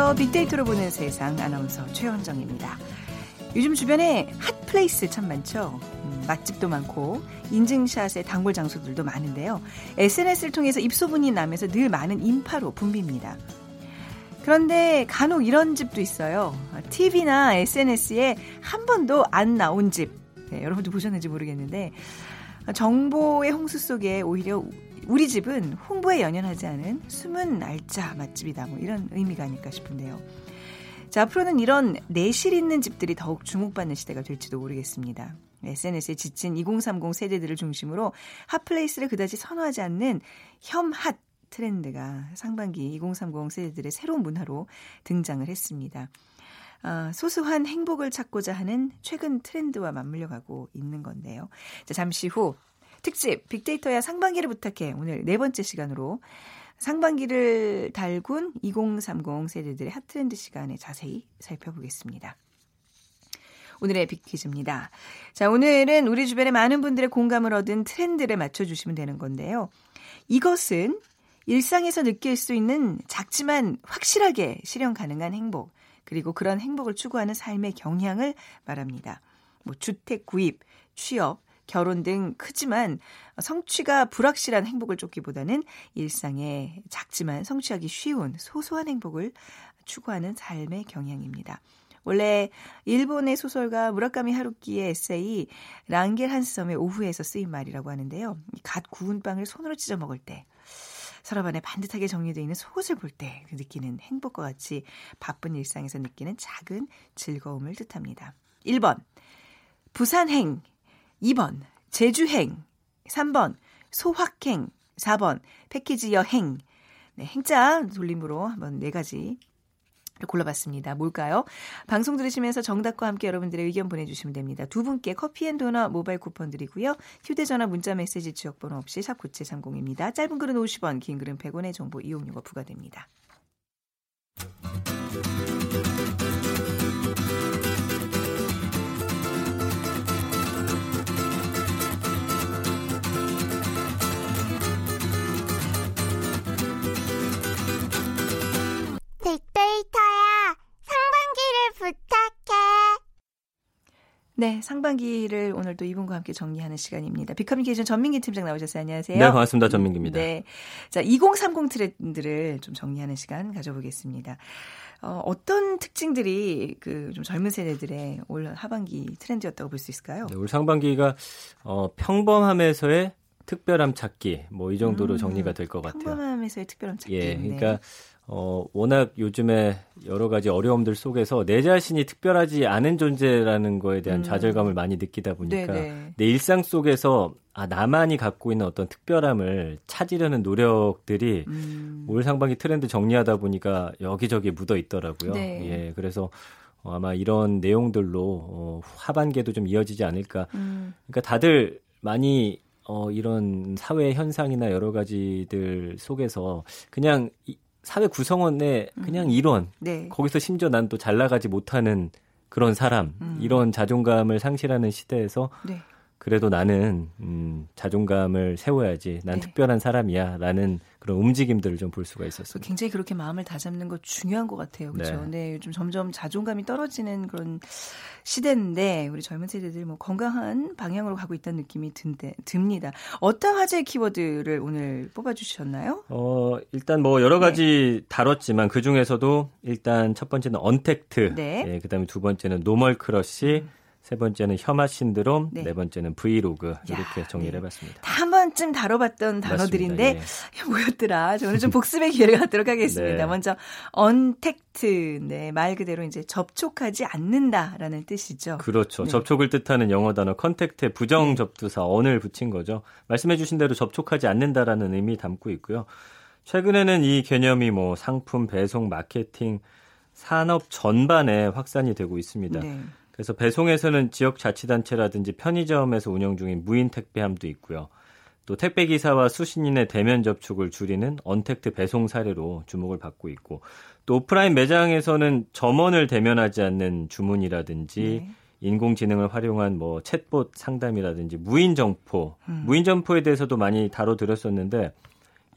안녕하세요. 빅데이터로 보는 세상 아나운서 최현정입니다. 요즘 주변에 hot place 참 많죠. 음, 맛집도 많고 인증샷의 단골 장소들도 많은데요. SNS를 통해서 입소문이 나면서 늘 많은 인파로 붐빕니다. 그런데 간혹 이런 집도 있어요. TV나 SNS에 한 번도 안 나온 집. 네, 여러분도 보셨는지 모르겠는데 정보의 홍수 속에 오히려 우리 집은 홍보에 연연하지 않은 숨은 날짜 맛집이다. 뭐 이런 의미가 아닐까 싶은데요. 자, 앞으로는 이런 내실 있는 집들이 더욱 주목받는 시대가 될지도 모르겠습니다. SNS에 지친 2030 세대들을 중심으로 핫플레이스를 그다지 선호하지 않는 혐핫 트렌드가 상반기 2030 세대들의 새로운 문화로 등장을 했습니다. 아, 소소한 행복을 찾고자 하는 최근 트렌드와 맞물려 가고 있는 건데요. 자, 잠시 후 특집 빅데이터야 상반기를 부탁해 오늘 네 번째 시간으로 상반기를 달군 2030 세대들의 핫트렌드 시간에 자세히 살펴보겠습니다. 오늘의 빅퀴즈입니다. 자, 오늘은 우리 주변의 많은 분들의 공감을 얻은 트렌드를 맞춰주시면 되는 건데요. 이것은 일상에서 느낄 수 있는 작지만 확실하게 실현 가능한 행복, 그리고 그런 행복을 추구하는 삶의 경향을 말합니다. 뭐 주택 구입, 취업, 결혼 등 크지만 성취가 불확실한 행복을 쫓기보다는 일상에 작지만 성취하기 쉬운 소소한 행복을 추구하는 삶의 경향입니다. 원래 일본의 소설가 무라카미 하루키의 에세이 랑겔 한섬의 오후에서 쓰인 말이라고 하는데요. 갓 구운 빵을 손으로 찢어 먹을 때 서랍 안에 반듯하게 정리되어 있는 속옷을 볼 때 느끼는 행복과 같이 바쁜 일상에서 느끼는 작은 즐거움을 뜻합니다. 1번 부산행 2번 제주행, 3번 소확행, 4번 패키지 여행. 네, 행자 돌림으로 한번 네 가지 골라봤습니다. 뭘까요? 방송 들으시면서 정답과 함께 여러분들의 의견 보내주시면 됩니다. 두 분께 커피앤도넛 모바일 쿠폰 드리고요. 휴대전화 문자메시지 지역번호 없이 샵 9730입니다. 짧은 글은 50원, 긴 글은 100원의 정보 이용료가 부과됩니다. 네, 상반기를 오늘 도 이분과 함께 정리하는 시간입니다. 빅커뮤니케이션 전민기 팀장 나오셨어요. 안녕하세요. 네, 반갑습니다. 전민기입니다. 네. 자, 2030 트렌드를 좀 정리하는 시간 가져보겠습니다. 어, 어떤 특징들이 그 좀 젊은 세대들의 올 하반기 트렌드였다고 볼 수 있을까요? 네, 올 상반기가 어, 평범함에서의 특별함 찾기 뭐 이 정도로 음, 정리가 될 것 같아요. 평범함에서의 특별함 찾기. 예, 네. 그러니까 어, 워낙 요즘에 여러 가지 어려움들 속에서 내 자신이 특별하지 않은 존재라는 거에 대한 음. 좌절감을 많이 느끼다 보니까 네네. 내 일상 속에서 아, 나만이 갖고 있는 어떤 특별함을 찾으려는 노력들이 음. 올 상반기 트렌드 정리하다 보니까 여기저기 묻어 있더라고요. 네. 예, 그래서 어, 아마 이런 내용들로 어, 하반기에도 좀 이어지지 않을까. 음. 그러니까 다들 많이 어, 이런 사회 현상이나 여러 가지들 속에서 그냥 이, 사회 구성원의 그냥 음. 일원 네. 거기서 심지어 난 또 잘 나가지 못하는 그런 사람 음. 이런 자존감을 상실하는 시대에서 네. 그래도 나는 음, 자존감을 세워야지 난 네. 특별한 사람이야라는 그런 움직임들을 좀 볼 수가 그 있었습니다. 굉장히 그렇게 마음을 다잡는 거 중요한 것 같아요. 그렇죠. 네. 네. 요즘 점점 자존감이 떨어지는 그런 시대인데 우리 젊은 세대들 뭐 건강한 방향으로 가고 있다는 느낌이 든데, 듭니다. 어떤 화제 키워드를 오늘 뽑아 주셨나요? 어, 일단 뭐 여러 가지 다뤘지만 그 중에서도 일단 첫 번째는 언택트, 네. 예, 그다음에 두 번째는 normal crush, 세 번째는 혐핫 신드롬, 네. 네 번째는 브이로그 이렇게 야, 정리를 네. 해봤습니다. 다 한 번쯤 다뤄봤던 단어들인데. 예. 뭐였더라? 저 오늘 좀 복습의 기회를 갖도록 하겠습니다. 네. 먼저 언택트, 네, 말 그대로 이제 접촉하지 않는다라는 뜻이죠. 그렇죠. 네. 접촉을 뜻하는 영어 단어 contact에 부정 접두사 un을 붙인 거죠. 말씀해주신 대로 접촉하지 않는다라는 의미 담고 있고요. 최근에는 이 개념이 뭐 상품 배송, 마케팅, 산업 전반에 확산이 되고 있습니다. 네. 그래서 배송에서는 지역 자치단체라든지 편의점에서 운영 중인 무인 택배함도 있고요. 또 택배 기사와 수신인의 대면 접촉을 줄이는 언택트 배송 사례로 주목을 받고 있고 또 오프라인 매장에서는 점원을 대면하지 않는 주문이라든지 네. 인공지능을 활용한 뭐 챗봇 상담이라든지 무인 점포, 음. 무인 점포에 대해서도 많이 다뤄드렸었는데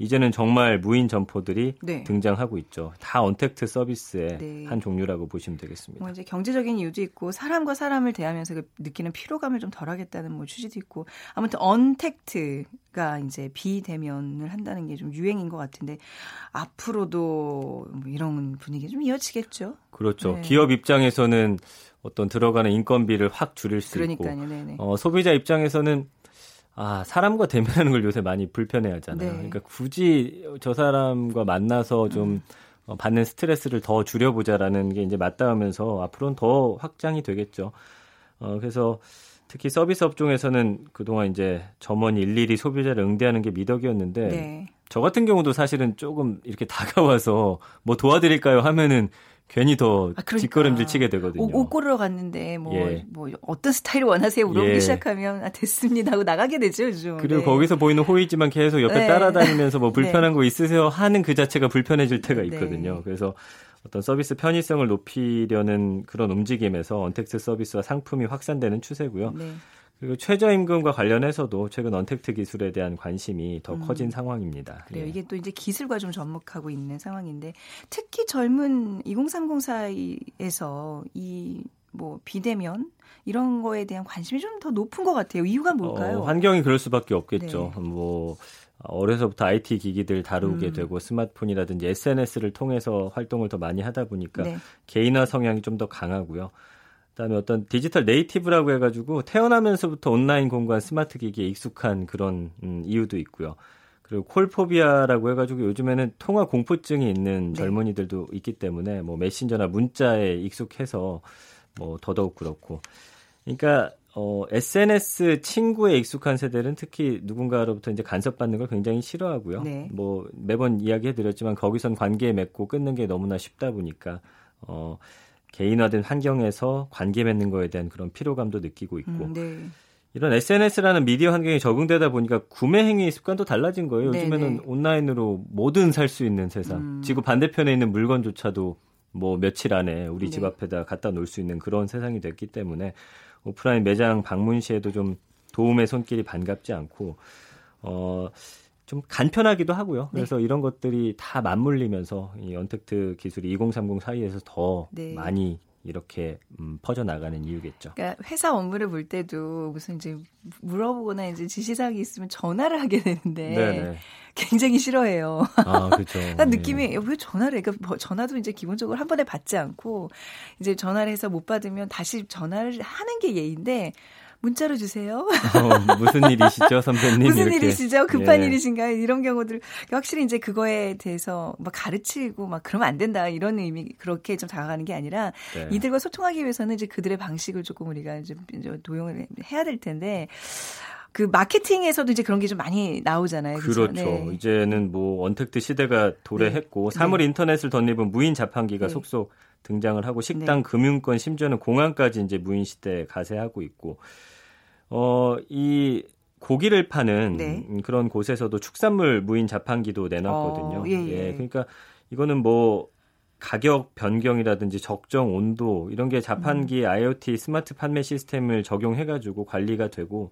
이제는 정말 무인 점포들이 네. 등장하고 있죠. 다 언택트 서비스의 네. 한 종류라고 보시면 되겠습니다. 뭐 이제 경제적인 이유도 있고 사람과 사람을 대하면서 그 느끼는 피로감을 좀 덜하겠다는 뭐 취지도 있고 아무튼 언택트가 이제 비대면을 한다는 게 좀 유행인 것 같은데 앞으로도 뭐 이런 분위기 좀 이어지겠죠. 그렇죠. 네. 기업 입장에서는 어떤 들어가는 인건비를 확 줄일 수 그러니까요, 있고. 어, 소비자 입장에서는 아 사람과 대면하는 걸 요새 많이 불편해 하잖아요. 네. 그러니까 굳이 저 사람과 만나서 좀 음. 어, 받는 스트레스를 더 줄여보자라는 게 이제 맞닿으면서 앞으로는 더 확장이 되겠죠. 어, 그래서 특히 서비스 업종에서는 그동안 이제 점원이 일일이 소비자를 응대하는 게 미덕이었는데 네. 저 같은 경우도 사실은 조금 이렇게 다가와서 뭐 도와드릴까요 하면은 괜히 더 아, 그러니까. 뒷걸음질 치게 되거든요. 옷, 옷 고르러 갔는데 뭐, 예. 뭐 어떤 스타일을 원하세요 물어보기 예. 시작하면 아, 됐습니다 하고 나가게 되죠 요즘. 그리고 네. 거기서 보이는 호의지만 계속 옆에 네. 따라다니면서 뭐 불편한 거 있으세요 하는 그 자체가 불편해질 때가 네. 있거든요. 그래서 어떤 서비스 편의성을 높이려는 그런 움직임에서 언택트 서비스와 상품이 확산되는 추세고요. 네. 그리고 최저임금과 관련해서도 최근 언택트 기술에 대한 관심이 더 음. 커진 상황입니다. 그래요. 예. 이게 또 이제 기술과 좀 접목하고 있는 상황인데 특히 젊은 2030 사이에서 이뭐 비대면 이런 거에 대한 관심이 좀 더 높은 것 같아요. 이유가 뭘까요? 어, 환경이 그럴 수밖에 없겠죠. 네. 뭐 어려서부터 IT 기기들 다루게 음. 되고 스마트폰이라든지 SNS를 통해서 활동을 더 많이 하다 보니까 네. 개인화 성향이 좀 더 강하고요. 그다음에 어떤 디지털 네이티브라고 해가지고 태어나면서부터 온라인 공간 스마트 기기에 익숙한 그런 음, 이유도 있고요. 그리고 콜포비아라고 해가지고 요즘에는 통화 공포증이 있는 네. 젊은이들도 있기 때문에 뭐 메신저나 문자에 익숙해서 뭐 더더욱 그렇고. 그러니까 어, SNS 친구에 익숙한 세대는 특히 누군가로부터 이제 간섭받는 걸 굉장히 싫어하고요. 네. 뭐 매번 이야기해드렸지만 거기선 관계 맺고 끊는 게 너무나 쉽다 보니까 어, 개인화된 환경에서 관계 맺는 거에 대한 그런 피로감도 느끼고 있고 음, 네. 이런 SNS라는 미디어 환경에 적응되다 보니까 구매 행위 습관도 달라진 거예요. 네, 요즘에는 네. 온라인으로 뭐든 살 수 있는 세상. 음. 지구 반대편에 있는 물건조차도 뭐 며칠 안에 우리 집 네. 앞에다 갖다 놓을 수 있는 그런 세상이 됐기 때문에 오프라인 매장 방문 시에도 좀 도움의 손길이 반갑지 않고 어. 좀 간편하기도 하고요. 네. 그래서 이런 것들이 다 맞물리면서 이 언택트 기술이 2030 사이에서 더 네. 많이 이렇게 음, 퍼져 나가는 이유겠죠. 그러니까 회사 업무를 볼 때도 무슨 이제 물어보거나 이제 지시사항이 있으면 전화를 하게 되는데 네네. 굉장히 싫어해요. 아, 그렇죠. 난 느낌이 왜 전화를 해? 그러니까 뭐 전화도 이제 기본적으로 한 번에 받지 않고 이제 전화를 해서 못 받으면 다시 전화를 하는 게 예인데 문자로 주세요. 어, 무슨 일이시죠, 선배님? 무슨 이렇게. 일이시죠? 급한 예. 일이신가요? 이런 경우들 확실히 이제 그거에 대해서 막 가르치고 막 그러면 안 된다 이런 의미 그렇게 좀 다가가는 게 아니라 네. 이들과 소통하기 위해서는 이제 그들의 방식을 조금 우리가 이제 도용을 해야 될 텐데 그 마케팅에서도 이제 그런 게 좀 많이 나오잖아요. 그죠? 그렇죠. 네. 이제는 뭐 언택트 시대가 도래했고 네. 사물 인터넷을 덧입은 무인 자판기가 네. 속속 등장을 하고 식당, 금융권, 심지어는 공항까지 이제 무인 시대에 가세하고 있고 어, 이 고기를 파는 네. 음, 그런 곳에서도 축산물 무인 자판기도 내놨거든요. 어, 예, 예. 그러니까 이거는 뭐 가격 변경이라든지 적정 온도 이런 게 자판기 음. IoT 스마트 판매 시스템을 적용해 가지고 관리가 되고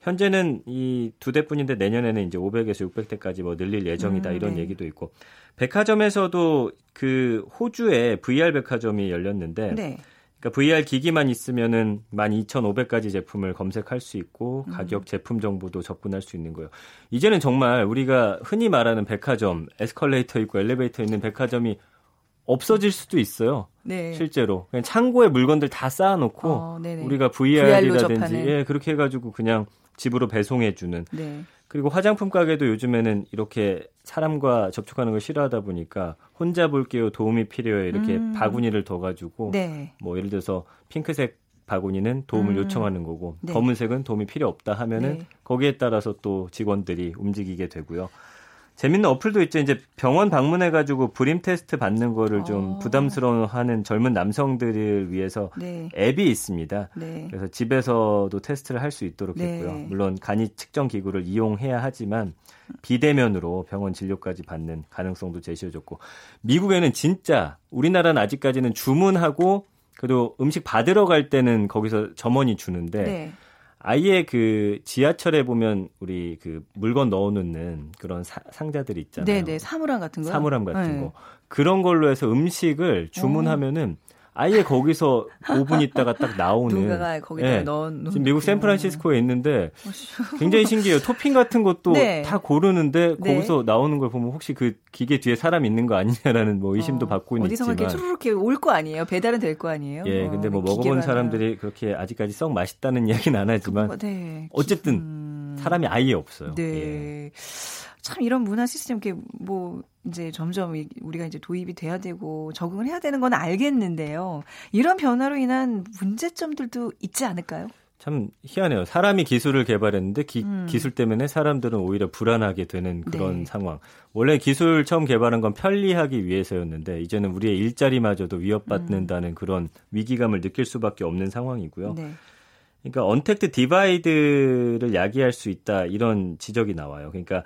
현재는 이 두 대뿐인데 내년에는 이제 500에서 600대까지 뭐 늘릴 예정이다 음, 이런 네. 얘기도 있고 백화점에서도 그 호주에 VR 백화점이 열렸는데 네. 그러니까 VR 기기만 있으면은 12,500가지 제품을 검색할 수 있고 음. 가격, 제품 정보도 접근할 수 있는 거예요. 이제는 정말 우리가 흔히 말하는 백화점, 에스컬레이터 있고 엘리베이터 있는 백화점이 없어질 수도 있어요. 네. 실제로 그냥 창고에 물건들 다 쌓아놓고 어. 우리가 VR이라든지. 예 그렇게 해가지고 그냥 집으로 배송해주는 네. 그리고 화장품 가게도 요즘에는 이렇게 사람과 접촉하는 걸 싫어하다 보니까 혼자 볼게요 도움이 필요해 이렇게 음. 바구니를 둬가지고 네. 뭐 예를 들어서 핑크색 바구니는 도움을 음. 요청하는 거고 네. 검은색은 도움이 필요 없다 하면은 네. 거기에 따라서 또 직원들이 움직이게 되고요. 재밌는 어플도 있죠. 이제 병원 방문해 가지고 불임 테스트 받는 거를 좀 어. 부담스러워하는 젊은 남성들을 위해서 네. 앱이 있습니다. 네. 그래서 집에서도 테스트를 할 수 있도록 네. 했고요. 물론 간이 측정 기구를 이용해야 하지만 비대면으로 병원 진료까지 받는 가능성도 제시해줬고 미국에는 진짜 우리나라는 아직까지는 주문하고 그래도 음식 받으러 갈 때는 거기서 점원이 주는데 네. 아예 그 지하철에 보면 우리 그 물건 넣어놓는 그런 사, 상자들 있잖아요. 네네 사물함 같은 거. 사물함 같은 네. 거 그런 걸로 해서 음식을 주문하면은 아예 거기서 5분 있다가 딱 나오는 누가가 거기다 네. 넣은 지금 미국 샌프란시스코에 있는데 어, 굉장히 신기해요. 토핑 같은 것도 네. 다 고르는데 네. 거기서 나오는 걸 보면 혹시 그 기계 뒤에 사람 있는 거 아니냐라는 뭐 의심도 어, 받고 있지만 어디서 이렇게 쭈르륵 올거 아니에요. 배달은 될 거 아니에요. 예, 근데 뭐 먹어본 사람들이 그렇게 아직까지 썩 맛있다는 이야기는 안 하지만 그, 네. 어쨌든 음... 사람이 아예 없어요. 네. 예. 참 이런 문화 시스템 이렇게 뭐 이제 점점 우리가 이제 도입이 돼야 되고 적응을 해야 되는 건 알겠는데요. 이런 변화로 인한 문제점들도 있지 않을까요? 참 희한해요. 사람이 기술을 개발했는데 기, 음. 기술 때문에 사람들은 오히려 불안하게 되는 그런 네. 상황. 원래 기술 처음 개발한 건 편리하기 위해서였는데 이제는 우리의 일자리마저도 위협받는다는 음. 그런 위기감을 느낄 수밖에 없는 상황이고요. 네. 그러니까 untact divide를 야기할 수 있다 이런 지적이 나와요. 그러니까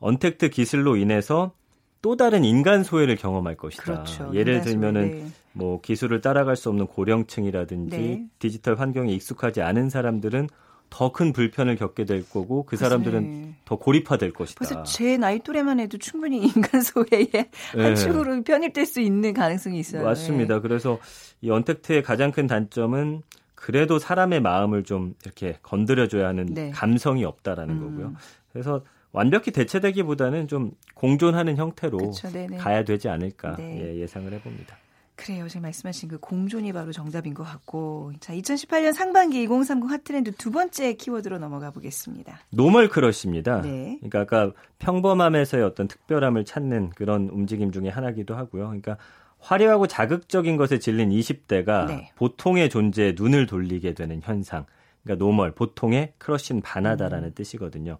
언택트 기술로 인해서 또 다른 인간 소외를 경험할 것이다. 그렇죠. 예를 들면은 네. 뭐 기술을 따라갈 수 없는 고령층이라든지 네. 디지털 환경에 익숙하지 않은 사람들은 더 큰 불편을 겪게 될 거고 그 사람들은 네. 더 고립화될 것이다. 그래서 제 나이 또래만 해도 충분히 인간 소외의 네. 한 축으로 편입될 수 있는 가능성이 있어요. 맞습니다. 네. 그래서 이 언택트의 가장 큰 단점은 그래도 사람의 마음을 좀 이렇게 건드려줘야 하는 네. 감성이 없다라는 음. 거고요. 그래서 완벽히 대체되기보다는 좀 공존하는 형태로 그쵸, 가야 되지 않을까 네. 예, 예상을 해봅니다. 그래요. 지금 말씀하신 그 공존이 바로 정답인 것 같고. 자, 2018년 상반기 2030 핫트렌드 두 번째 키워드로 넘어가 보겠습니다. normal crush입니다. 네. 그러니까 아까 평범함에서의 어떤 특별함을 찾는 그런 움직임 중에 하나기도 하고요. 그러니까 화려하고 자극적인 것에 질린 20대가 네. 보통의 존재에 눈을 돌리게 되는 현상. 그러니까 normal, 보통의 crush는 반하다라는 음. 뜻이거든요.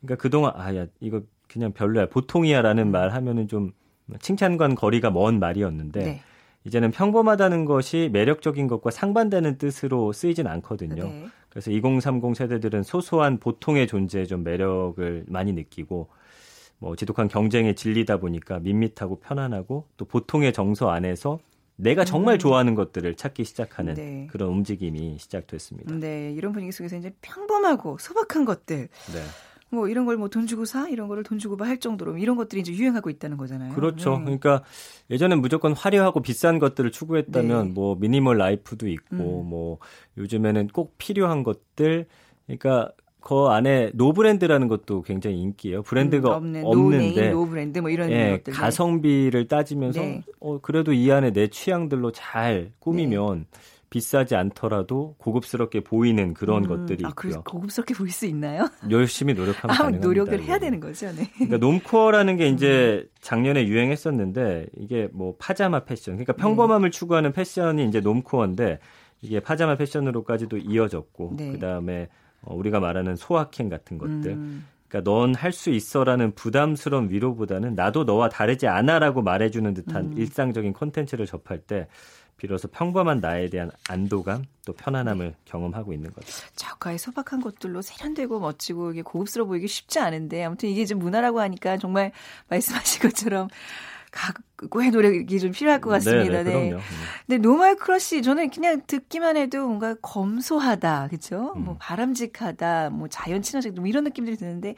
그러니까 그동안 아야 이거 그냥 별로야 보통이야라는 음. 말 하면은 좀 칭찬과 거리가 먼 말이었는데 네. 이제는 평범하다는 것이 매력적인 것과 상반되는 뜻으로 쓰이진 않거든요. 네. 그래서 2030 세대들은 소소한 보통의 존재에 좀 매력을 많이 느끼고 뭐 지독한 경쟁에 질리다 보니까 밋밋하고 편안하고 또 보통의 정서 안에서 내가 정말 음. 좋아하는 것들을 찾기 시작하는 네. 그런 움직임이 시작됐습니다. 네, 이런 분위기 속에서 이제 평범하고 소박한 것들. 네. 뭐 이런 걸 뭐 돈 주고 사 이런 거를 돈 주고 봐 할 정도로 이런 것들이 이제 유행하고 있다는 거잖아요. 그렇죠. 네. 그러니까 예전엔 무조건 화려하고 비싼 것들을 추구했다면 네. 뭐 미니멀 라이프도 있고 음. 뭐 요즘에는 꼭 필요한 것들 그러니까 그 안에 no brand라는 것도 굉장히 인기예요. 브랜드가 음, 없는, 없는데 no brand 뭐 이런 예, 것들 가성비를 따지면서 네. 어 그래도 이 안에 내 취향들로 잘 꾸미면 네. 비싸지 않더라도 고급스럽게 보이는 그런 음, 것들이 아, 있고요. 고급스럽게 보일 수 있나요? 열심히 노력하면 아, 가능합니다. 노력을 해야 되는 거죠. 네. 그러니까 normcore라는 게 이제 음. 작년에 유행했었는데 이게 뭐 파자마 패션. 그러니까 평범함을 네. 추구하는 패션이 이제 normcore인데 이게 파자마 패션으로까지도 이어졌고 네. 그다음에 어, 우리가 말하는 소확행 같은 것들. 음. 그러니까 넌 할 수 있어라는 부담스러운 위로보다는 나도 너와 다르지 않아라고 말해주는 듯한 음. 일상적인 콘텐츠를 접할 때 비로소 평범한 나에 대한 안도감 또 편안함을 네. 경험하고 있는 거죠. 저가의 소박한 것들로 세련되고 멋지고 이게 고급스러워 보이기 쉽지 않은데 아무튼 이게 좀 문화라고 하니까 정말 말씀하신 것처럼 각고의 노력이 좀 필요할 것 같습니다. 네네, 네. 근데 normal crush 저는 그냥 듣기만 해도 뭔가 검소하다, 그렇죠? 음. 뭐 바람직하다, 뭐 자연 친화적 뭐 이런 느낌들이 드는데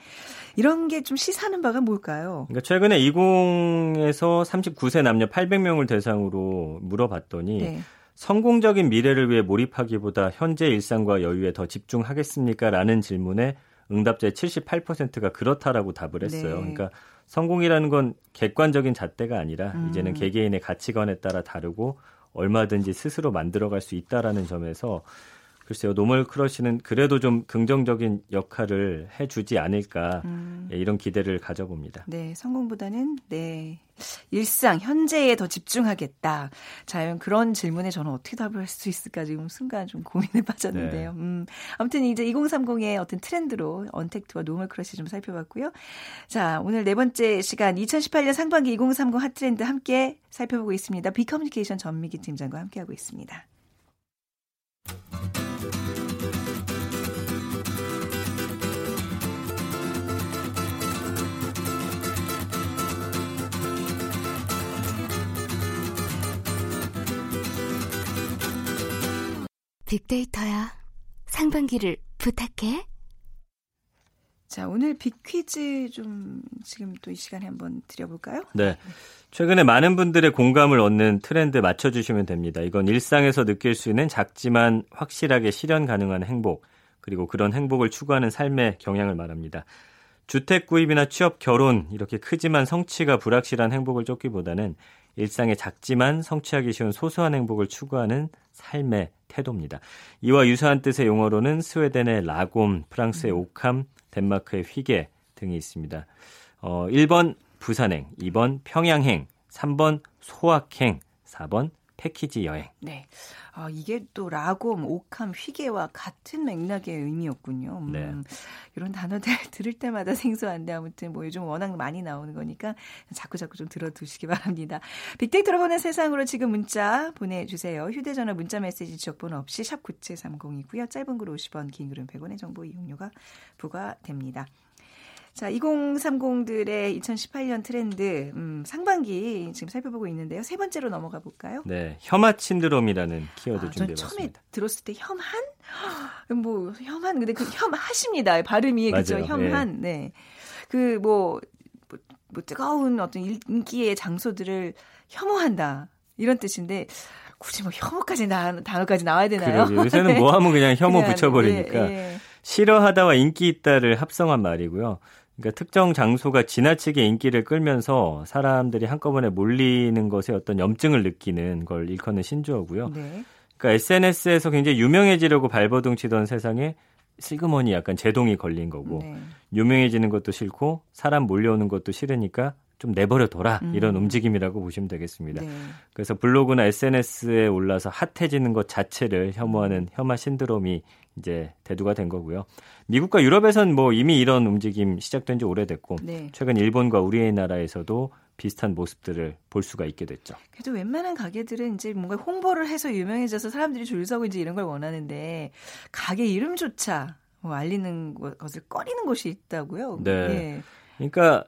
이런 게 좀 시사하는 바가 뭘까요? 그러니까 최근에 20에서 39세 남녀 800명을 대상으로 물어봤더니 네. 성공적인 미래를 위해 몰입하기보다 현재 일상과 여유에 더 집중하겠습니까? 라는 질문에 응답자의 78%가 그렇다라고 답을 했어요. 네. 그러니까 성공이라는 건 객관적인 잣대가 아니라 음. 이제는 개개인의 가치관에 따라 다르고 얼마든지 스스로 만들어갈 수 있다라는 점에서 글쎄요 normal crush는 그래도 좀 긍정적인 역할을 해주지 않을까 음. 예, 이런 기대를 가져봅니다. 네, 성공보다는 네 일상 현재에 더 집중하겠다. 자연 그런 질문에 저는 어떻게 답을 할 수 있을까 지금 순간 좀 고민에 빠졌는데요. 네. 음, 아무튼 이제 2030의 어떤 트렌드로 언택트와 normal crush 좀 살펴봤고요. 자, 오늘 네 번째 시간 2018년 상반기 2030 hot trend 함께 살펴보고 있습니다. 비커뮤니케이션 전민기 팀장과 함께하고 있습니다. 빅데이터야 상반기를 부탁해. 자, 오늘 빅퀴즈 좀 지금 또 이 시간에 한번 드려볼까요? 네. 최근에 많은 분들의 공감을 얻는 트렌드 맞춰주시면 됩니다. 이건 일상에서 느낄 수 있는 작지만 확실하게 실현 가능한 행복, 그리고 그런 행복을 추구하는 삶의 경향을 말합니다. 주택 구입이나 취업, 결혼, 이렇게 크지만 성취가 불확실한 행복을 쫓기보다는 일상의 작지만 성취하기 쉬운 소소한 행복을 추구하는 삶의 태도입니다. 이와 유사한 뜻의 용어로는 스웨덴의 라곰, 프랑스의 오캄, 덴마크의 휘게 등이 있습니다. 어, 1번 부산행, 2번 평양행, 3번 소확행, 4번 패키지 여행. 네. 아, 이게 또 라곰, 옥함, 휘게와 같은 맥락의 의미였군요. 음, 네. 이런 단어들 들을 때마다 생소한데 아무튼 뭐 요즘 워낙 많이 나오는 거니까 자꾸 자꾸 좀 들어두시기 바랍니다. 빅데이터로 보는 세상으로 지금 문자 보내주세요. 휴대전화 문자 메시지 지역번호 없이 샵 9730이고요. 짧은 글 50원, 긴 글은 100원의 정보 이용료가 부과됩니다. 자, 2030들의 2018년 트렌드 음, 상반기 지금 살펴보고 있는데요. 세 번째로 넘어가 볼까요? 네, 혐한 신드롬이라는 키워드 아, 전 처음에 준비해봤습니다. 들었을 때 혐한? 뭐 혐한 근데 그 혐하십니다. 발음이 그죠? 혐한. 네. 그뭐 뭐, 뭐 뜨거운 어떤 일- 인기의 장소들을 혐오한다. 이런 뜻인데 굳이 뭐 혐오까지 나 단어까지 나와야 되나요? 그러게 요새는 뭐 하면 그냥 혐오 그냥, 붙여버리니까 예, 예. 싫어하다와 인기 있다를 합성한 말이고요. 그러니까 특정 장소가 지나치게 인기를 끌면서 사람들이 한꺼번에 몰리는 것에 어떤 염증을 느끼는 걸 일컫는 신조어고요. 네. 그러니까 SNS에서 굉장히 유명해지려고 발버둥 치던 세상에 슬그머니 약간 제동이 걸린 거고 네. 유명해지는 것도 싫고 사람 몰려오는 것도 싫으니까 좀 내버려둬라 음. 이런 움직임이라고 보시면 되겠습니다. 네. 그래서 블로그나 SNS에 올라서 핫해지는 것 자체를 혐오하는 혐한 신드롬이 이제 대두가 된 거고요. 미국과 유럽에선 뭐 이미 이런 움직임 시작된 지 오래됐고 네. 최근 일본과 우리나라에서도 비슷한 모습들을 볼 수가 있게 됐죠. 그래도 웬만한 가게들은 이제 뭔가 홍보를 해서 유명해져서 사람들이 줄 서고 이제 이런 걸 원하는데 가게 이름조차 뭐 알리는 것- 것을 꺼리는 곳이 있다고요. 네. 예. 그러니까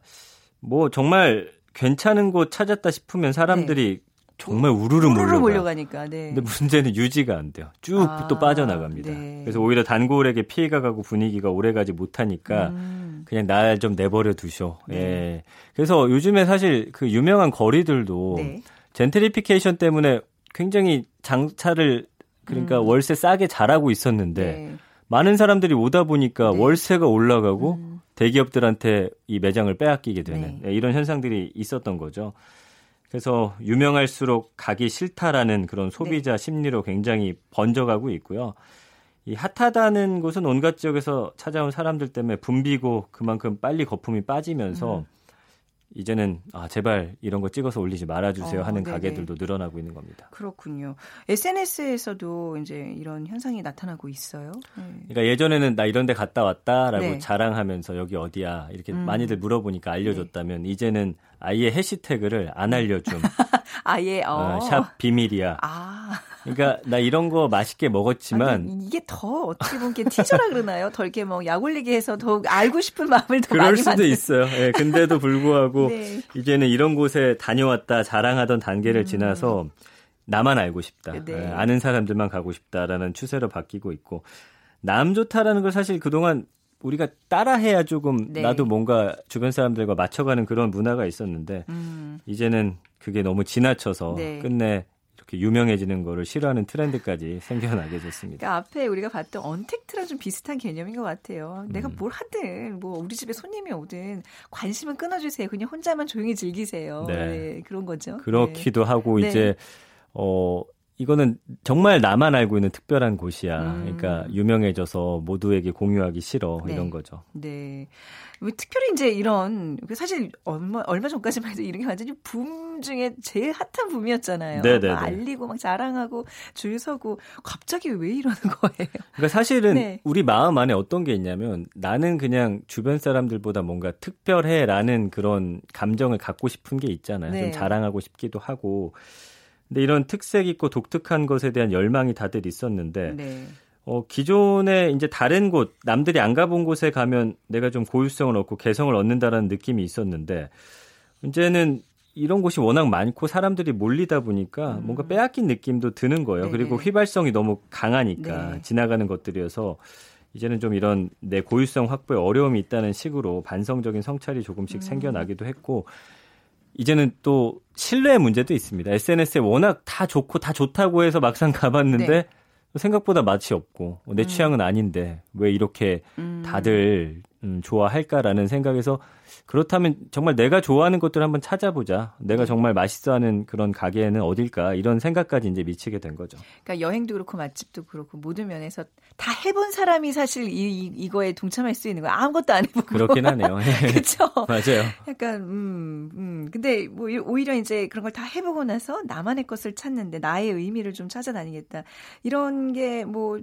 뭐 정말 괜찮은 곳 찾았다 싶으면 사람들이 정말 우르르 우르르 몰려가. 몰려가니까. 네. 근데 문제는 유지가 안 돼요. 쭉 아, 또 빠져나갑니다. 네. 그래서 오히려 단골에게 피해가 가고 분위기가 오래가지 못하니까 음, 그냥 날 좀 내버려 두셔. 네. 예. 그래서 요즘에 사실 그 유명한 거리들도 네. 젠트리피케이션 때문에 굉장히 장차를 그러니까 음. 월세 싸게 잘하고 있었는데 네. 많은 사람들이 오다 보니까 네. 월세가 올라가고 음, 대기업들한테 이 매장을 빼앗기게 되는 네. 예, 이런 현상들이 있었던 거죠. 그래서 유명할수록 가기 싫다라는 그런 소비자 심리로 굉장히 번져가고 있고요. 이 핫하다는 곳은 온갖 지역에서 찾아온 사람들 때문에 붐비고 그만큼 빨리 거품이 빠지면서 음. 이제는 아 제발 이런 거 찍어서 올리지 말아주세요 어, 하는 네네. 가게들도 늘어나고 있는 겁니다. 그렇군요. SNS에서도 이제 이런 현상이 나타나고 있어요. 네. 그러니까 예전에는 나 이런 데 갔다 왔다라고 네. 자랑하면서 여기 어디야 이렇게 음. 많이들 물어보니까 알려줬다면 이제는 아예 해시태그를 안 알려줌. 아예 어. 어, 샵 비밀이야. 아. 그러니까 나 이런 거 맛있게 먹었지만 아니, 이게 더 어떻게 보면 티저라 그러나요? 더 이렇게 뭐 약 올리게 해서 더 알고 싶은 마음을 더 그럴 많이 수도 만드는. 있어요. 예, 근데도 불구하고 네. 이제는 이런 곳에 다녀왔다 자랑하던 단계를 지나서 나만 알고 싶다. 네. 예, 아는 사람들만 가고 싶다라는 추세로 바뀌고 있고 남 좋다라는 걸 사실 그동안 우리가 따라해야 조금 네. 나도 뭔가 주변 사람들과 맞춰가는 그런 문화가 있었는데 음. 이제는 그게 너무 지나쳐서 네. 끝내 이렇게 유명해지는 거를 싫어하는 트렌드까지 생겨나게 됐습니다. 그러니까 앞에 우리가 봤던 언택트랑 좀 비슷한 개념인 것 같아요. 내가 음. 뭘 하든 뭐 우리 집에 손님이 오든 관심은 끊어주세요. 그냥 혼자만 조용히 즐기세요. 네. 네, 그런 거죠. 그렇기도 하고 네. 이제 어 이거는 정말 나만 알고 있는 특별한 곳이야. 음. 그러니까 유명해져서 모두에게 공유하기 싫어 네. 이런 거죠. 네. 왜 특별히 이제 이런 그 사실 얼마 얼마 전까지만 해도 이런 게 완전히 붐 중에 제일 핫한 붐이었잖아요. 네네네. 막 알리고 막 자랑하고 줄 서고 갑자기 왜 이러는 거예요? 그러니까 사실은 네. 우리 마음 안에 어떤 게 있냐면 나는 그냥 주변 사람들보다 뭔가 특별해라는 그런 감정을 갖고 싶은 게 있잖아요. 네. 좀 자랑하고 싶기도 하고. 근데 이런 특색 있고 독특한 것에 대한 열망이 다들 있었는데 네. 어, 기존에 이제 다른 곳, 남들이 안 가본 곳에 가면 내가 좀 고유성을 얻고 개성을 얻는다라는 느낌이 있었는데, 이제는 이런 곳이 워낙 많고 사람들이 몰리다 보니까 뭔가 빼앗긴 느낌도 드는 거예요. 음. 네네. 그리고 휘발성이 너무 강하니까 네. 지나가는 것들이어서 이제는 좀 이런 내 고유성 확보에 어려움이 있다는 식으로 반성적인 성찰이 조금씩 음. 생겨나기도 했고 이제는 또 신뢰의 문제도 있습니다. SNS에 워낙 다 좋고 다 좋다고 해서 막상 가봤는데 네. 생각보다 맛이 없고 내 음. 취향은 아닌데 왜 이렇게 음. 다들 음, 좋아할까라는 생각에서 그렇다면 정말 내가 좋아하는 것들을 한번 찾아보자. 내가 네. 정말 맛있어하는 그런 가게는 어딜까 이런 생각까지 이제 미치게 된 거죠. 그러니까 여행도 그렇고 맛집도 그렇고 모든 면에서 다 해본 사람이 사실 이, 이 이 거에 동참할 수 있는 거 아무것도 안 해보고 그렇긴 하네요. 그렇죠. 맞아요. 약간 음, 음 근데 뭐 오히려 이제 그런 걸 다 해보고 나서 나만의 것을 찾는데 나의 의미를 좀 찾아다니겠다 이런 게뭐 뭐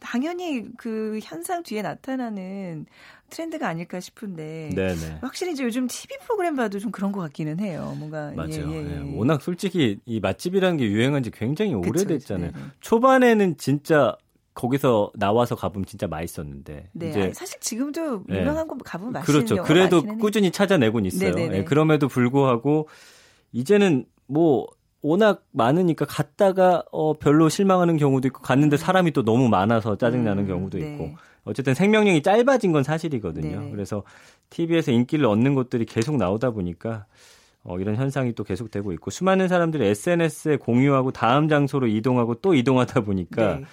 당연히 그 현상 뒤에 나타나는 트렌드가 아닐까 싶은데 네네. 확실히 이제 요즘 TV 프로그램 봐도 좀 그런 것 같기는 해요. 뭔가 맞아요. 예, 예, 예. 예. 워낙 솔직히 이 맛집이라는 게 유행한 지 굉장히 오래됐잖아요. 그쵸, 초반에는 진짜 거기서 나와서 가보면 진짜 맛있었는데. 네, 이제 사실 지금도 네. 유명한 네. 곳 가보면 맛있는 그렇죠. 그래도 꾸준히 찾아내곤 있어요. 네, 그럼에도 불구하고 이제는 뭐 워낙 많으니까 갔다가 어 별로 실망하는 경우도 있고 갔는데 음. 사람이 또 너무 많아서 짜증 나는 음, 경우도 네. 있고 어쨌든 생명력이 짧아진 건 사실이거든요. 네. 그래서 TV에서 인기를 얻는 것들이 계속 나오다 보니까 어, 이런 현상이 또 계속되고 있고 수많은 사람들이 SNS에 공유하고 다음 장소로 이동하고 또 이동하다 보니까 네.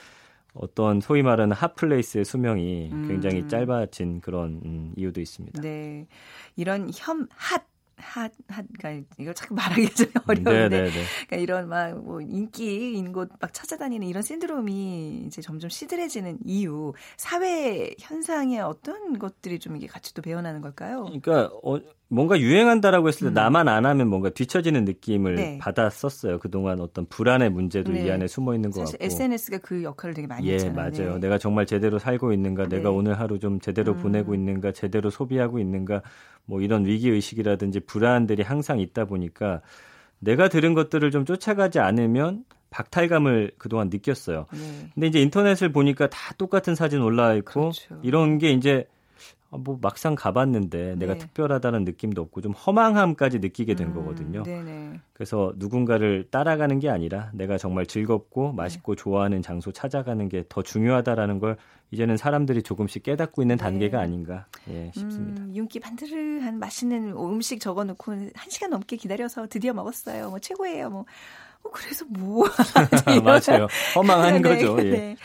어떤 소위 말하는 핫플레이스의 수명이 음. 굉장히 짧아진 그런 음, 이유도 있습니다. 네. 이런 혐, 핫 핫, 핫, 그러니까 이걸 자꾸 말하기가 좀 어려운데, 네네네. 그러니까 이런 막 뭐 인기인 곳 막 찾아다니는 이런 신드롬이 이제 점점 시들해지는 이유, 사회 현상의 어떤 것들이 좀 이게 같이 또 배어나는 걸까요? 그러니까 어, 뭔가 유행한다라고 했을 때 음. 나만 안 하면 뭔가 뒤처지는 느낌을 네. 받았었어요. 그동안 어떤 불안의 문제도 네. 이 안에 숨어 있는 것 같고. SNS가 그 역할을 되게 많이 예, 했잖아요. 맞아요. 네. 내가 정말 제대로 살고 있는가, 내가 네. 오늘 하루 좀 제대로 음. 보내고 있는가, 제대로 소비하고 있는가, 뭐 이런 위기 의식이라든지 불안들이 항상 있다 보니까 내가 들은 것들을 좀 쫓아가지 않으면 박탈감을 그동안 느꼈어요. 네. 근데 이제 인터넷을 보니까 다 똑같은 사진 올라와 있고 그렇죠. 이런 게 이제 아, 뭐 막상 가봤는데 내가 네. 특별하다는 느낌도 없고 좀 허망함까지 느끼게 된 음, 거거든요. 네네. 그래서 누군가를 따라가는 게 아니라 내가 정말 즐겁고 네. 맛있고 네. 좋아하는 장소 찾아가는 게 더 중요하다라는 걸 이제는 사람들이 조금씩 깨닫고 있는 네. 단계가 아닌가 예, 싶습니다. 음, 윤기 반드르한 맛있는 음식 적어놓고 한 시간 넘게 기다려서 드디어 먹었어요. 뭐 최고예요. 뭐 어, 그래서 뭐 맞아요. 허망한 네, 거죠. 예. 네.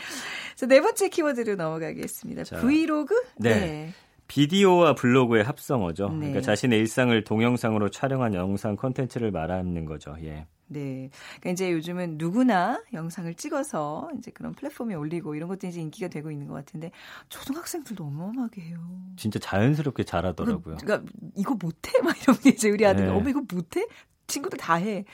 네 번째 키워드로 넘어가겠습니다. 자, 브이로그? 네. 네. 비디오와 블로그의 합성어죠. 네. 그러니까 자신의 일상을 동영상으로 촬영한 영상 콘텐츠를 말하는 거죠. 예. 네. 그러니까 이제 요즘은 누구나 영상을 찍어서 이제 그런 플랫폼에 올리고 이런 것들이 이제 인기가 되고 있는 것 같은데 초등학생들도 어마어마하게 해요. 진짜 자연스럽게 잘하더라고요. 그러니까 이거 못해? 막게 이제 우리 아들 네. 어머 이거 못해? 친구들 다 해.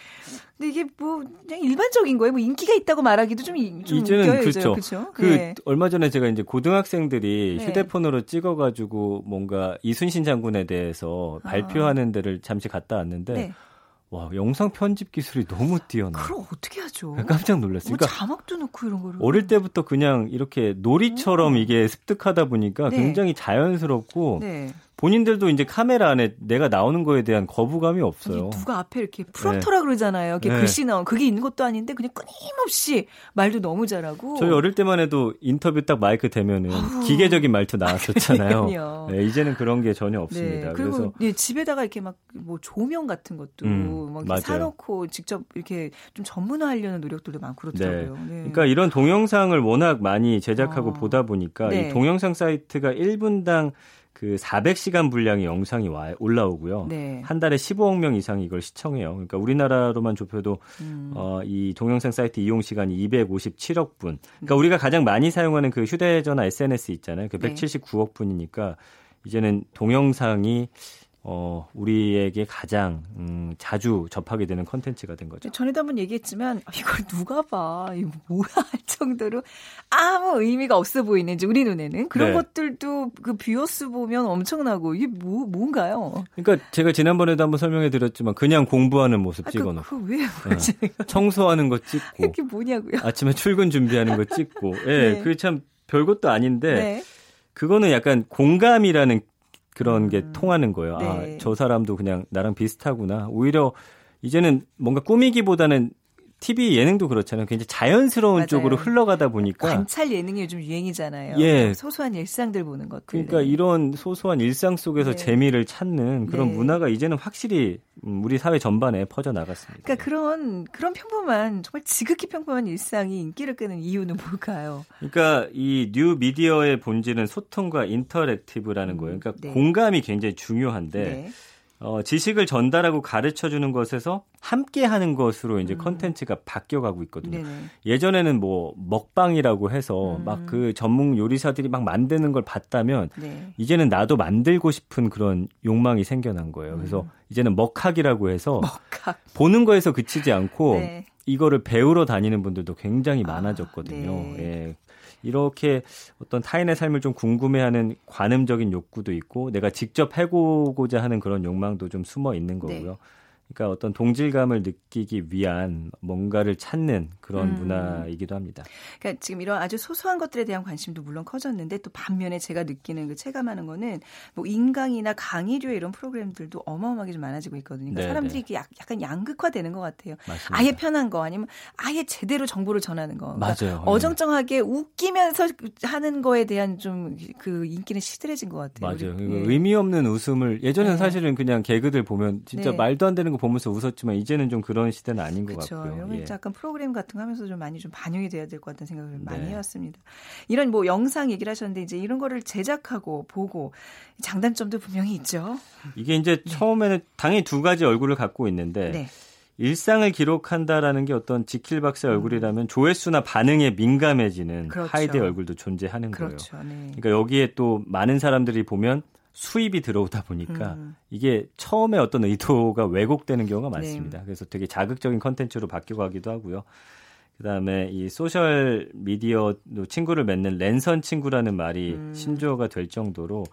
근데 이게 뭐 그냥 일반적인 거예요. 뭐 인기가 있다고 말하기도 좀, 좀 이제는 웃겨요, 그렇죠. 그렇죠? 그 네. 얼마 전에 제가 이제 고등학생들이 네. 휴대폰으로 찍어가지고 뭔가 이순신 장군에 대해서 아. 발표하는 데를 잠시 갔다 왔는데. 네. 와 영상 편집 기술이 너무 뛰어나. 그럼 어떻게 하죠? 깜짝 놀랐어요. 뭐 그러니까 자막도 넣고 이런 거를. 어릴 때부터 그냥 이렇게 놀이처럼 오. 이게 습득하다 보니까 네. 굉장히 자연스럽고 네. 본인들도 이제 카메라 안에 내가 나오는 거에 대한 거부감이 없어요. 누가 앞에 이렇게 프롬터라 네. 그러잖아요. 이렇게 네. 글씨 나온 그게 있는 것도 아닌데 그냥 끊임없이 말도 너무 잘하고. 저희 어릴 때만 해도 인터뷰 딱 마이크 대면은 어후. 기계적인 말투 나왔었잖아요. 네, 이제는 그런 게 전혀 없습니다. 네, 그리고 그래서 네, 집에다가 이렇게 막 뭐 조명 같은 것도 음, 막 이렇게 사놓고 직접 이렇게 좀 전문화하려는 노력들도 많고 그렇더라고요. 네. 그러니까 이런 동영상을 워낙 많이 제작하고 어. 보다 보니까 이 동영상 사이트가 1분당 그 400시간 분량의 영상이 와, 올라오고요. 네. 한 달에 15억 명 이상이 이걸 시청해요. 그러니까 우리나라로만 좁혀도 음. 어, 이 동영상 사이트 이용 시간이 257억 분. 그러니까 네. 우리가 가장 많이 사용하는 그 휴대전화 SNS 있잖아요. 그 179억 분이니까 이제는 동영상이 어, 우리에게 가장 음, 자주 접하게 되는 컨텐츠가 된 거죠. 전에도 한번 얘기했지만 아, 이걸 누가 봐 이거 뭐야 할 정도로 아무 의미가 없어 보이는지 우리 눈에는 그런 네. 것들도 그 viewers 보면 엄청나고 이게 뭐 뭔가요? 그러니까 제가 지난번에도 한번 설명해 드렸지만 그냥 공부하는 모습 아, 그, 찍어놓고 그, 왜 네. 청소하는 거 찍고 이게 뭐냐고요? 아침에 출근 준비하는 거 찍고 예, 네. 그게 참 별것도 아닌데 네. 그거는 약간 공감이라는 그런 게 음. 통하는 거예요. 아, 네. 아, 저 사람도 그냥 나랑 비슷하구나. 오히려 이제는 뭔가 꾸미기보다는 TV 예능도 그렇잖아요. 굉장히 자연스러운 맞아요. 쪽으로 흘러가다 보니까 관찰 예능이 요즘 유행이잖아요. 예. 소소한 일상들 보는 것들. 그러니까 이런 소소한 일상 속에서 네. 재미를 찾는 그런 네. 문화가 이제는 확실히 음, 우리 사회 전반에 퍼져 나갔습니다. 그러니까 그런 그런 평범한 정말 지극히 평범한 일상이 인기를 끄는 이유는 뭘까요? 그러니까 이 뉴 미디어의 본질은 소통과 interactive라는 거예요. 그러니까 네. 공감이 굉장히 중요한데 네. 어, 지식을 전달하고 가르쳐 주는 것에서 함께 하는 것으로 이제 음. 컨텐츠가 바뀌어 가고 있거든요. 네네. 예전에는 뭐 먹방이라고 해서 음. 막그 전문 요리사들이 막 만드는 걸 봤다면 네. 이제는 나도 만들고 싶은 그런 욕망이 생겨난 거예요. 그래서 음. 이제는 먹학이라고 해서 먹학. 보는 거에서 그치지 않고 네. 이거를 배우러 다니는 분들도 굉장히 많아졌거든요. 네. 예. 이렇게 어떤 타인의 삶을 좀 궁금해하는 관음적인 욕구도 있고 내가 직접 해보고자 하는 그런 욕망도 좀 숨어 있는 네. 거고요. 그러니까 어떤 동질감을 느끼기 위한 뭔가를 찾는 그런 음. 문화이기도 합니다. 그러니까 지금 이런 아주 소소한 것들에 대한 관심도 물론 커졌는데 또 반면에 제가 느끼는 그 체감하는 거는 뭐 인강이나 강의류 이런 프로그램들도 어마어마하게 좀 많아지고 있거든요. 그러니까 네, 사람들이 네. 이게 약, 약간 양극화되는 것 같아요. 맞습니다. 아예 편한 거 아니면 아예 제대로 정보를 전하는 거. 그러니까 맞아요. 네. 어정쩡하게 웃기면서 하는 거에 대한 좀 그 인기는 시들해진 것 같아요. 맞아요. 우리- 예. 의미 없는 웃음을 예전에는 네. 사실은 그냥 개그들 보면 진짜 네. 말도 안 되는 거 보면서 웃었지만 이제는 좀 그런 시대는 아닌 것 그렇죠. 같고요. 이런 건 예. 약간 프로그램 같은 거 하면서 좀 많이 좀 반영이 돼야 될 것 같다는 생각을 많이 네. 해왔습니다. 이런 뭐 영상 얘기를 하셨는데 이제 이런 거를 제작하고 보고 장단점도 분명히 있죠. 이게 이제 처음에는 당연히 두 가지 얼굴을 갖고 있는데 네. 일상을 기록한다라는 게 어떤 지킬 박사의 얼굴이라면 조회수나 반응에 민감해지는 음. 그렇죠. 하이드의 얼굴도 존재하는 거예요. 그렇죠. 네. 그러니까 여기에 또 많은 사람들이 보면 수입이 들어오다 보니까 음. 이게 처음에 어떤 의도가 왜곡되는 경우가 네. 많습니다. 그래서 되게 자극적인 컨텐츠로 바뀌어가기도 하고요. 그다음에 이 소셜 미디어로 친구를 맺는 랜선 친구라는 말이 음. 신조어가 될 정도로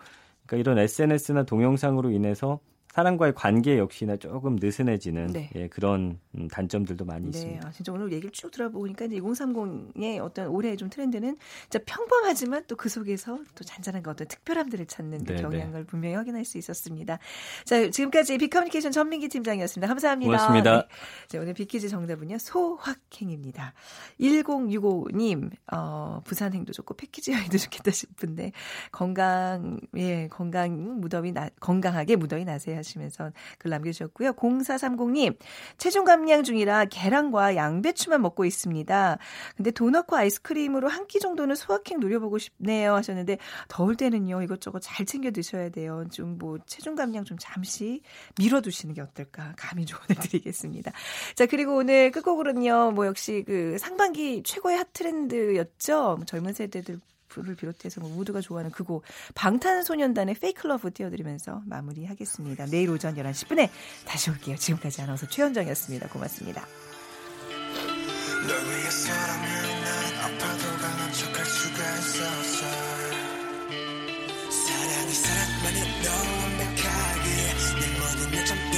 그러니까 이런 SNS나 동영상으로 인해서 사람과의 관계 역시나 조금 느슨해지는 네. 예, 그런 음, 단점들도 많이 네, 있습니다. 아, 진짜 오늘 얘기를 쭉 들어보니까 이제 2030의 어떤 올해의 좀 트렌드는 진짜 평범하지만 또 그 속에서 또 잔잔한 그 어떤 특별함들을 찾는 그 네, 경향을 분명히 확인할 수 있었습니다. 자, 지금까지 비커뮤니케이션 전민기 팀장이었습니다. 감사합니다. 고맙습니다. 네. 자, 오늘 비키즈 정답은요, 소확행입니다. 1065님, 어, 부산 행도 좋고 패키지 여행도 좋겠다 싶은데, 건강, 예, 건강 무더위, 나, 건강하게 무더위 나세요 하시면서 글 남겨주셨고요. 0430님, 체중 감량 중이라 계란과 양배추만 먹고 있습니다. 근데 도넛과 아이스크림으로 한 끼 정도는 소확행 노려보고 싶네요 하셨는데, 더울 때는요, 이것저것 잘 챙겨 드셔야 돼요. 좀 뭐, 체중 감량 좀 잠시 미뤄두시는 게 어떨까. 감히 조언을 드리겠습니다. 자, 그리고 오늘 끝곡으로는요, 뭐 역시 그 상반기 최고의 hot trend였죠. 뭐 젊은 세대들 을 비롯해서 뭐 모두가 좋아하는 그곡 방탄소년단의 Fake Love 띄워드리면서 마무리하겠습니다. 내일 오전 11시 10분에 다시 올게요. 지금까지 아나운서 최현정이었습니다. 고맙습니다. 사랑이 사랑만이 너무 완벽하게 내 모든 열정